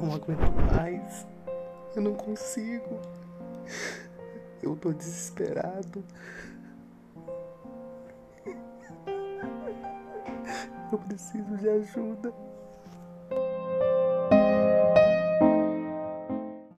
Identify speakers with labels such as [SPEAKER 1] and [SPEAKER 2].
[SPEAKER 1] não aguento mais. Eu não consigo. Eu tô desesperado. Eu preciso de ajuda.